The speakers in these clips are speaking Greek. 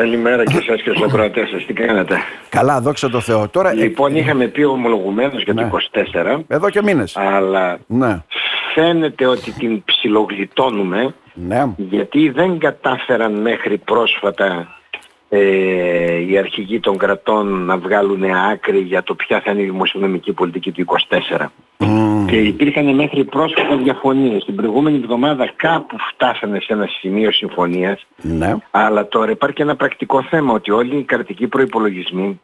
Καλημέρα και εσάς και στους ακροατές σας. Τι κάνετε. Καλά, δόξα τω Θεώ. Τώρα, Λοιπόν, είχαμε πει ομολογουμένως για Ναι. το 24, εδώ και μήνες. αλλά Ναι, φαίνεται ότι την ψιλογλιτώνουμε ναι. γιατί δεν κατάφεραν μέχρι πρόσφατα ε, οι αρχηγοί των κρατών να βγάλουν άκρη για το ποια θα είναι η δημοσιονομική πολιτική του 24. Μμμ. Και υπήρχαν μέχρι πρόσφατα διαφωνίες. Την προηγούμενη εβδομάδα κάπου φτάσανε σε ένα σημείο συμφωνίας Ναι. αλλά τώρα υπάρχει και ένα πρακτικό θέμα ότι όλοι οι κρατικοί προϋπολογισμοί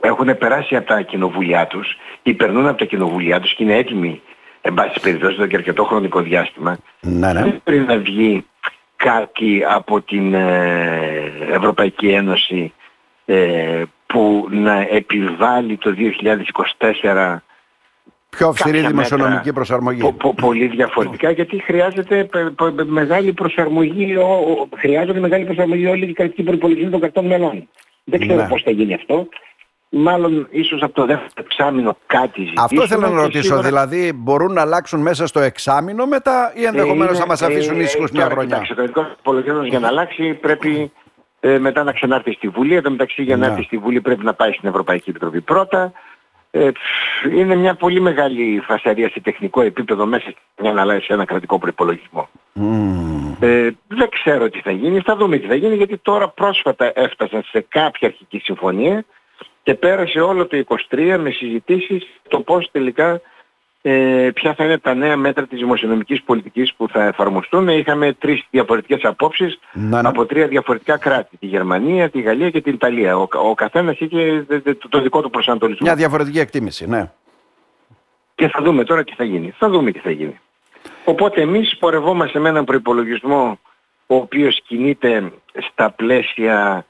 έχουν περάσει από τα κοινοβουλιά τους ή περνούν από τα κοινοβουλιά τους και είναι έτοιμοι εν πάση περιπτώσει εδώ και αρκετό χρονικό διάστημα. Ναι, ναι. Δεν πρέπει να βγει κάτι από την ε, Ευρωπαϊκή Ένωση ε, που να επιβάλλει το 2024 Πιο αυστηρή κάποια δημοσιονομική μέτρα προσαρμογή. πο- πο- πολύ διαφορετικά γιατί χρειάζεται πε- πε- μεγάλη προσαρμογή, ο, ο- χρειάζονται μεγάλη προσαρμογή όλοι οι κρατικοί προϋπολογισμοί των κρατών μελών. Δεν ξέρω Ναι. πώς θα γίνει αυτό. Μάλλον ίσως από το δεύτερο εξάμεινο κάτι ζητήσουμε. Αυτό ήθελα να και ρωτήσω. σίγουρα- Δηλαδή, μπορούν να αλλάξουν μέσα στο εξάμεινο μετά ή ενδεχομένως είναι, θα μας αφήσουν ε, ήσυχους μια τώρα, χρονιά; Κοιτάξτε, το ειδικό υπολογισμό για να αλλάξει πρέπει ε, μετά να ξανάρθει στη Βουλή. Εν τω μεταξύ για να Ναι. έρθει στη Βουλή πρέπει να πάει στην Ευρωπαϊκή Επιτροπή πρώτα. Ε, πφ, είναι μια πολύ μεγάλη φασαρία σε τεχνικό επίπεδο μέσα για να αλλάξει ένα κρατικό προπολογισμό. Μμμ. Ε, δεν ξέρω τι θα γίνει, θα δούμε τι θα γίνει γιατί τώρα πρόσφατα έφτασαν σε κάποια αρχική συμφωνία και πέρασε όλο το 23 με συζητήσεις το πώς τελικά ε, ποια θα είναι τα νέα μέτρα της δημοσιονομικής πολιτικής που θα εφαρμοστούν. Είχαμε τρεις διαφορετικές απόψεις Ναι, ναι. από τρία διαφορετικά κράτη. Τη Γερμανία, τη Γαλλία και την Ιταλία. Ο, ο καθένας είχε δε- δε- το, το δικό του προσανατολισμό. Μια διαφορετική εκτίμηση, ναι. Και θα δούμε τώρα τι θα γίνει. Θα δούμε τι θα γίνει. Οπότε εμείς πορευόμαστε με έναν προϋπολογισμό ο οποίος κινείται στα πλαίσια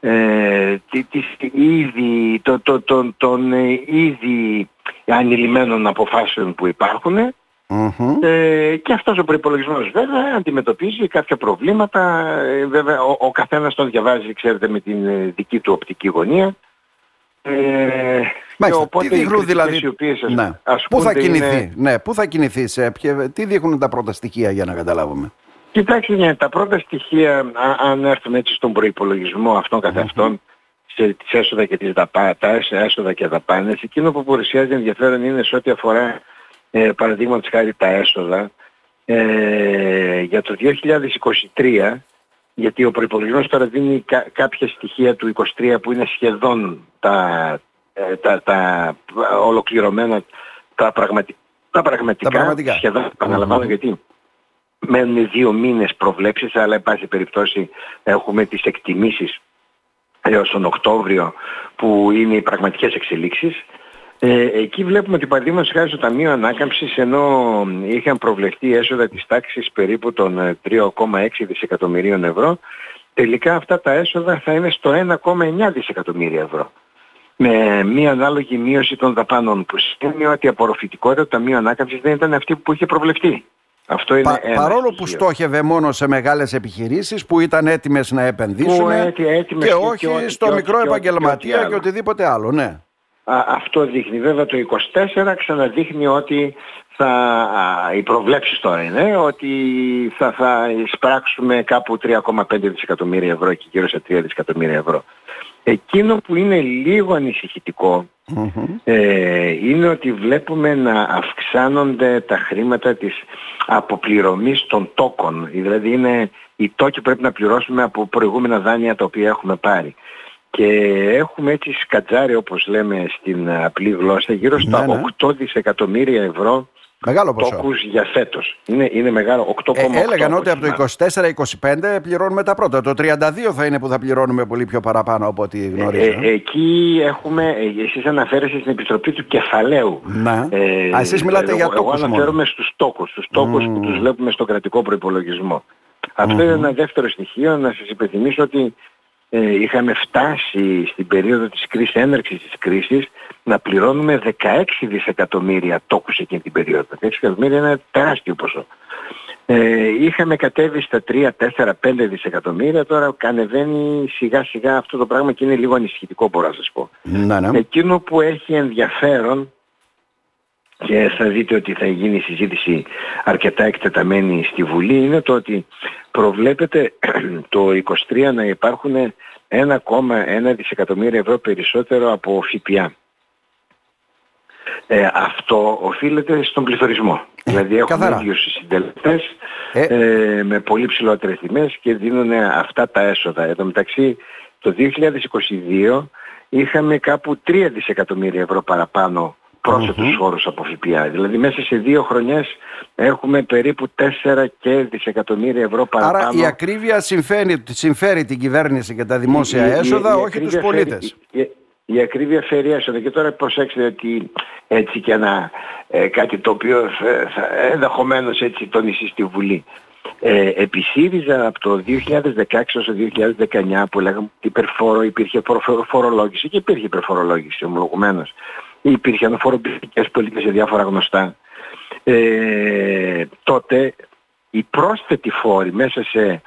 ε, τη- της ήδη, το, το, το- των ε, ήδη ανηλυμένων αποφάσεων που υπάρχουν Μμμ. ε, και αυτός ο προϋπολογισμός βέβαια αντιμετωπίζει κάποια προβλήματα. Ε, βέβαια ο, ο καθένας τον διαβάζει ξέρετε με την ε, δική του οπτική γωνία. Ε, Μάλιστα. οπότε Τι οι δείχνουν κριτικές δηλαδή. οι οποίες ας- Ναι. Πού ασκούνται θα είναι- κινηθεί, ναι, πού θα κινηθεί, σε ποια- τι δείχνουν τα πρώτα στοιχεία για να καταλάβουμε; Κοιτάξτε, ναι, τα πρώτα στοιχεία, α- αν έρθουμε έτσι στον προϋπολογισμό αυτόν καθ' αυτόν, σε τις έσοδα και τις δαπά, τα έσ- έσοδα και δαπάνες, εκείνο που παρουσιάζει ενδιαφέρον είναι σε ό,τι αφορά, ε, παραδείγματος χάρη τα έσοδα, ε, για το 2023, γιατί ο προϋπολογισμός τώρα δίνει κα- κάποια στοιχεία του 23 που είναι σχεδόν τα, ε, τα, τα ολοκληρωμένα, τα, πραγματι- τα πραγματικά, Τα πραγματικά. σχεδόν, επαναλαμβάνω γιατί μένουν δύο μήνες προβλέψεις, αλλά εν πάση περιπτώσει έχουμε τις εκτιμήσεις έως τον Οκτώβριο που είναι οι πραγματικές εξελίξεις. Ε, εκεί βλέπουμε ότι παραδείγματος χάρη στο Ταμείο Ανάκαμψης ενώ είχαν προβλεφτεί έσοδα της τάξης περίπου των ε, 3,6 δισεκατομμυρίων ευρώ τελικά αυτά τα έσοδα θα είναι στο 1,9 δισεκατομμύρια ευρώ με μία ανάλογη μείωση των δαπάνων που σημαίνει ότι η απορροφητικότητα του Ταμείου Ανάκαμψης δεν ήταν αυτή που είχε προβλεφτεί. Αυτό είναι Πα- ένα παρόλο που στοιχείο. στόχευε μόνο σε μεγάλες επιχειρήσεις που ήταν έτοιμες να επενδύσουν Που έτι- έτοιμες και και- όχι και ό,τι- στο και ό,τι- μικρό και ό,τι- επαγγελματία και ό,τι και άλλο. οτιδήποτε άλλο, ναι. Α, αυτό δείχνει. Βέβαια το 24 ξαναδείχνει ότι θα, α, οι προβλέψεις τώρα είναι ότι θα, θα εισπράξουμε κάπου 3,5 δισεκατομμύρια ευρώ και γύρω σε 3 δισεκατομμύρια ευρώ. Εκείνο που είναι λίγο ανησυχητικό Μμμ. ε, είναι ότι βλέπουμε να αυξάνονται τα χρήματα της αποπληρωμής των τόκων. Δηλαδή είναι οι τόκοι που πρέπει να πληρώσουμε από προηγούμενα δάνεια τα οποία έχουμε πάρει. Και έχουμε έτσι σκατζάρει όπως λέμε στην απλή γλώσσα γύρω στα Ναι, ναι. 8 δισεκατομμύρια ευρώ Μεγάλο ποσό. τόκους για φέτος. Είναι, είναι μεγάλο 8,8. Ε, έλεγαν ότι από το θυμάμαι. 24-25 πληρώνουμε τα πρώτα. Το 32 θα είναι που θα πληρώνουμε πολύ πιο παραπάνω από ό,τι γνωρίζω. Ε, ε, εκεί έχουμε, ε, εσείς αναφέρεστε στην Επιτροπή του Κεφαλαίου. Ναι. Α, εσείς μιλάτε εγώ, για Εγώ τόκους μόνο. αναφέρομαι στους τόκους, στους τόκους που τους βλέπουμε στο κρατικό προϋπολογισμό. Αυτό είναι ένα δεύτερο στοιχείο. Να σας υπενθυμίσω ότι ε, είχαμε φτάσει στην περίοδο της κρίσης, έναρξης της κρίσης, να πληρώνουμε 16 δισεκατομμύρια τόκους εκείνη την περίοδο. 16 δισεκατομμύρια είναι ένα τεράστιο ποσό. Ε, είχαμε κατέβει στα 3, 4, 5 δισεκατομμύρια, τώρα ανεβαίνει σιγά σιγά αυτό το πράγμα και είναι λίγο ανησυχητικό μπορώ να σας πω. Ναι, ναι. Εκείνο που έχει ενδιαφέρον και θα δείτε ότι θα γίνει συζήτηση αρκετά εκτεταμένη στη Βουλή είναι το ότι προβλέπεται το 23 να υπάρχουν 1,1 δισεκατομμύρια ευρώ περισσότερο από ΦΠΑ. Ε, αυτό οφείλεται στον πληθωρισμό. Ε, δηλαδή έχουμε ίδιους συντελεστές ε. ε. με πολύ ψηλότερες τιμές και δίνουν αυτά τα έσοδα. Εδώ τω μεταξύ το 2022 είχαμε κάπου 3 δισεκατομμύρια ευρώ παραπάνω πρόσθετους mm-hmm. φόρους από ΦΠΑ. Δηλαδή μέσα σε δύο χρονιές έχουμε περίπου 4 και δισεκατομμύρια ευρώ παραπάνω. Άρα η ακρίβεια συμφέρει, συμφέρει την κυβέρνηση και τα δημόσια έσοδα, όχι τους πολίτες. η, η, ακρίβεια φέρει έσοδα. Και τώρα προσέξτε ότι έτσι και ένα ε, κάτι το οποίο θα, ενδεχομένως έτσι τονίσει στη Βουλή. Ε, επί ΣΥΡΙΖΑ από το 2016 έως το 2019 που λέγαμε ότι υπερφόρο, υπήρχε φορολόγηση και υπήρχε υπερφορολόγηση ομολογουμένως υπήρχαν φορολογικές πολιτικές σε διάφορα γνωστά. Ε, τότε η πρόσθετη φόρη μέσα σε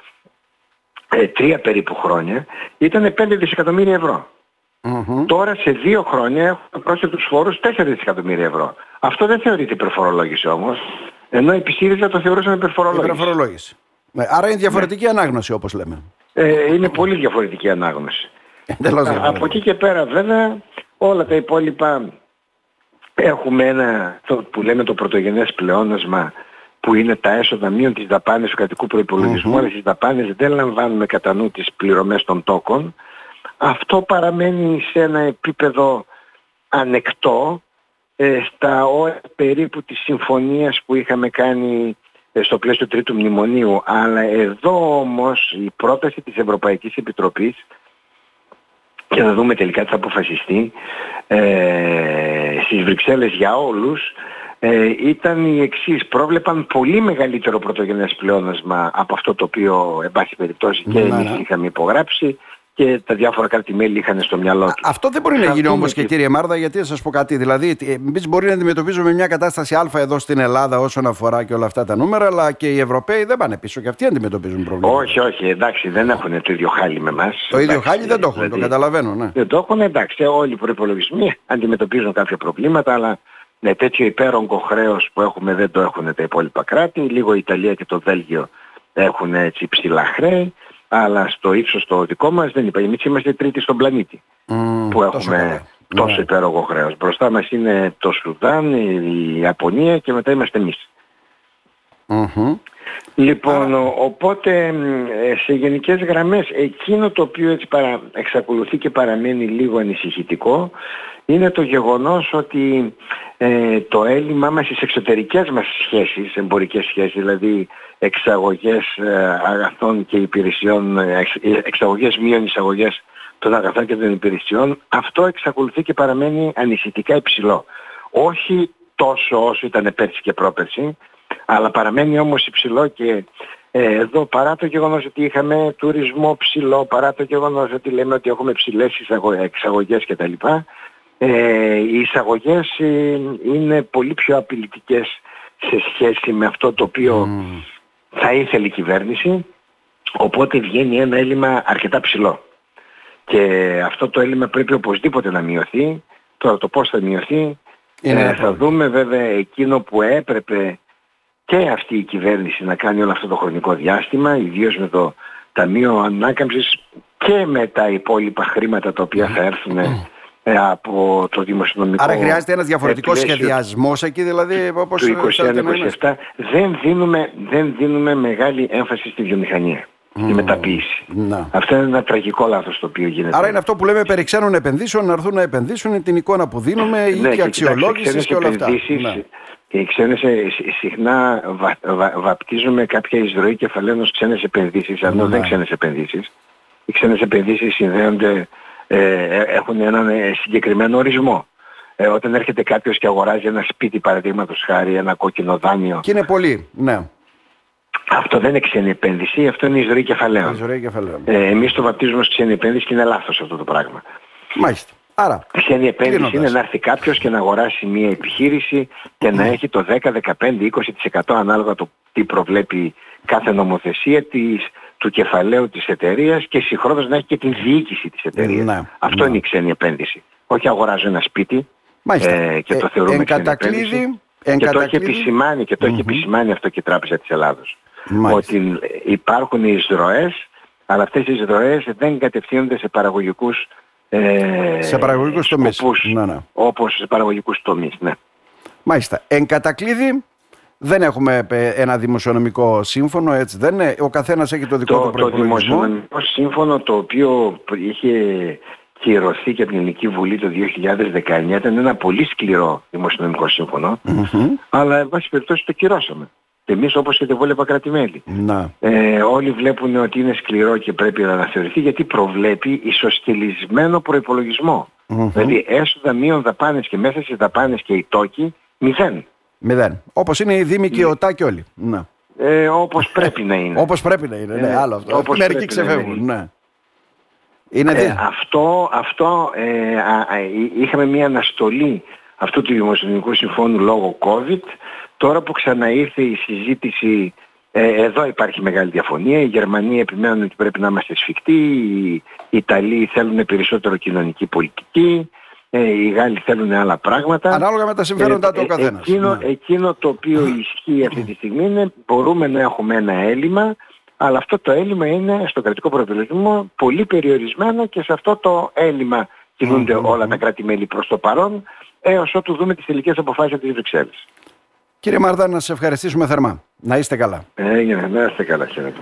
ε, τρία περίπου χρόνια ήταν 5 δισεκατομμύρια Τώρα σε δύο χρόνια έχουμε πρόσθετους φόρους 4 δισεκατομμύρια ευρώ. Αυτό δεν θεωρείται υπερφορολόγηση όμως, ενώ επί ΣΥΡΙΖΑ το θεωρούσαμε υπερφορολόγηση. υπερφορολόγηση. Ναι, άρα είναι διαφορετική ναι. ανάγνωση όπως λέμε. Ε, είναι πολύ διαφορετική ανάγνωση. Από εκεί και πέρα βέβαια όλα τα υπόλοιπα Έχουμε ένα το που λέμε το πρωτογενές πλεόνασμα που είναι τα έσοδα μείον τις δαπάνες του κρατικού προϋπολογισμού, mm-hmm. αλλά τις δαπάνες δεν λαμβάνουμε κατά νου τις πληρωμές των τόκων. Αυτό παραμένει σε ένα επίπεδο ανεκτό ε, στα όρια περίπου της συμφωνίας που είχαμε κάνει ε, στο πλαίσιο τρίτου μνημονίου. Αλλά εδώ όμως η πρόταση της Ευρωπαϊκής Επιτροπής και θα δούμε τελικά τι θα αποφασιστεί ε, στις Βρυξέλλες για όλους ε, ήταν η εξής. Πρόβλεπαν πολύ μεγαλύτερο πρωτογενές πλεόνασμα από αυτό το οποίο εν πάση περιπτώσει και ναι, εμείς ναι. είχαμε υπογράψει και τα διάφορα κράτη-μέλη είχαν στο μυαλό τους. Αυτό δεν μπορεί να γίνει όμως και κύριε Μάρδα, γιατί θα σας πω κάτι. Δηλαδή, εμείς μπορεί να αντιμετωπίζουμε μια κατάσταση Α εδώ στην Ελλάδα όσον αφορά και όλα αυτά τα νούμερα, αλλά και οι Ευρωπαίοι δεν πάνε πίσω και αυτοί αντιμετωπίζουν προβλήματα. Όχι, όχι, εντάξει, δεν έχουν το ίδιο χάλι με εμάς. Το ίδιο χάλι δεν το έχουν, δηλαδή, το καταλαβαίνω. Ναι. Δεν το έχουν, εντάξει, όλοι οι προπολογισμοί αντιμετωπίζουν κάποια προβλήματα, αλλά με τέτοιο υπέρογκο χρέος που έχουμε δεν το έχουν τα υπόλοιπα κράτη. Λίγο η Ιταλία και το Βέλγιο έχουν έτσι ψηλά χρέη αλλά στο ύψος το δικό μας δεν είπα. Εμείς είμαστε τρίτοι στον πλανήτη που έχουμε τόσο ναι. υπέρογο χρέος. Μπροστά μας είναι το Σουδάν, η Ιαπωνία και μετά είμαστε Λοιπόν, οπότε σε γενικές γραμμές εκείνο το οποίο έτσι παρα, εξακολουθεί και παραμένει λίγο ανησυχητικό είναι το γεγονός ότι ε, το έλλειμμα μας στις εξωτερικές μας σχέσεις, εμπορικές σχέσεις, δηλαδή εξαγωγές ε, αγαθών και υπηρεσιών, ε, εξαγωγές μείον εισαγωγές των αγαθών και των υπηρεσιών, αυτό εξακολουθεί και παραμένει ανησυχητικά υψηλό. Όχι τόσο όσο ήταν πέρσι και πρόπερσι, αλλά παραμένει όμως υψηλό και ε, εδώ παρά το γεγονός ότι είχαμε τουρισμό ψηλό, παρά το γεγονός ότι λέμε ότι έχουμε ψηλές εξαγωγές κτλ. Ε, οι εισαγωγές ε, είναι πολύ πιο απειλητικές σε σχέση με αυτό το οποίο θα ήθελε η κυβέρνηση, οπότε βγαίνει ένα έλλειμμα αρκετά ψηλό. Και αυτό το έλλειμμα πρέπει οπωσδήποτε να μειωθεί. Τώρα το πώς θα μειωθεί ε, θα δούμε βέβαια εκείνο που έπρεπε και αυτή η κυβέρνηση να κάνει όλο αυτό το χρονικό διάστημα, ιδίως με το Ταμείο Ανάκαμψης και με τα υπόλοιπα χρήματα τα οποία θα έρθουν ε, από το δημοσιονομικό Άρα χρειάζεται ένας διαφορετικός σχεδιασμός εκεί δηλαδή όπως του 2021-2027 δεν δίνουμε, δεν δίνουμε μεγάλη έμφαση στη βιομηχανία στη μεταποίηση. Να. Αυτό είναι ένα τραγικό λάθος το οποίο γίνεται. Άρα είναι αυτό που λέμε περί ξένων επενδύσεων, να έρθουν να επενδύσουν την εικόνα που δίνουμε ή ναι, και αξιολόγηση και όλα αυτά. Ναι. Και οι ξένες ε, συχνά βα, βα, βαπτίζουμε κάποια εισρωή κεφαλαίων ως ξένες επενδύσεις, ενώ ναι. δεν ξένες επενδύσεις. Οι ξένες επενδύσεις συνδέονται ε, ε, έχουν έναν ε, συγκεκριμένο ορισμό. Ε, όταν έρχεται κάποιος και αγοράζει ένα σπίτι παραδείγματος χάρη, ένα κόκκινο δάνειο. Και είναι πολύ, ναι. Αυτό δεν είναι ξένη επένδυση, αυτό είναι εισρωή κεφαλαίων. Εισρωή κεφαλαίων. Ε, εμείς το βαπτίζουμε ως ξένη επένδυση και είναι λάθος αυτό το πράγμα. Μάλιστα. Άρα, ξένη επένδυση είναι να έρθει κάποιος και να αγοράσει μια επιχείρηση και να έχει το 10, 15, 20% ανάλογα το τι προβλέπει κάθε νομοθεσία της, του κεφαλαίου της εταιρείας και συγχρόνως να έχει και την διοίκηση της εταιρείας. Ναι, Αυτό ναι. είναι η ξένη επένδυση. Όχι αγοράζω ένα σπίτι, Ε, και το ε, θεωρούμε κατακλείδη, και το έχει επισημάνει, και το έχει επισημάνει αυτό και η Τράπεζα της Ελλάδος. Ότι υπάρχουν εισρωές, αλλά αυτές οι εισρωές δεν κατευθύνονται σε παραγωγικούς ε, σε παραγωγικούς τομείς. Ναι, ναι. Όπως σε παραγωγικούς τομείς, ναι. Μάλιστα. Εν κατακλείδη δεν έχουμε ε, ένα δημοσιονομικό σύμφωνο, έτσι δεν είναι; Ο καθένας έχει το δικό το, του προϋπολογισμό. Το δημοσιονομικό σύμφωνο το οποίο είχε κυρωθεί και από την Ελληνική Βουλή το 2019 ήταν ένα πολύ σκληρό δημοσιονομικό αλλά εν πάση περιπτώσει το κυρώσαμε. Εμείς όπως και τα υπόλοιπα κράτη-μέλη. Ε, όλοι βλέπουν ότι είναι σκληρό και πρέπει να αναθεωρηθεί γιατί προβλέπει ισοσκελισμένο προϋπολογισμό. Δηλαδή έσοδα μείων δαπάνες και μέσα στις δαπάνες και οι τόκοι μηδέν. Μηδέν. Όπως είναι οι Δήμοι και οι ΟΤΑ και όλοι. Να. Ε, όπως πρέπει να είναι. όπως πρέπει να είναι, ναι, ε, άλλο αυτό. Όπως Μερικοί ξεφεύγουν, ναι. Είναι ε, αυτό, αυτό ε, α, είχαμε μια αναστολή αυτού του Δημοσιονομικού Συμφώνου λόγω COVID. Τώρα που ξαναήρθε η συζήτηση, ε, εδώ υπάρχει μεγάλη διαφωνία. Οι Γερμανοί επιμένουν ότι πρέπει να είμαστε σφιχτοί, οι Ιταλοί θέλουν περισσότερο κοινωνική πολιτική, ε, οι Γάλλοι θέλουν άλλα πράγματα. Ανάλογα με τα συμφέροντα του ο καθένας. Εκείνο, ναι. εκείνο το οποίο ισχύει αυτή τη στιγμή είναι μπορούμε να έχουμε ένα έλλειμμα αλλά αυτό το έλλειμμα είναι στο κρατικό προπολογισμό πολύ περιορισμένο και σε αυτό το έλλειμμα όλα τα κράτη-μέλη προς το παρόν έως ότου δούμε τις τελικές αποφάσεις από τις Βρυξέλλες. Κύριε Μάρδα, να σας ευχαριστήσουμε θερμά. Να είστε καλά. Έγινε, να είστε καλά. Χαίρετε.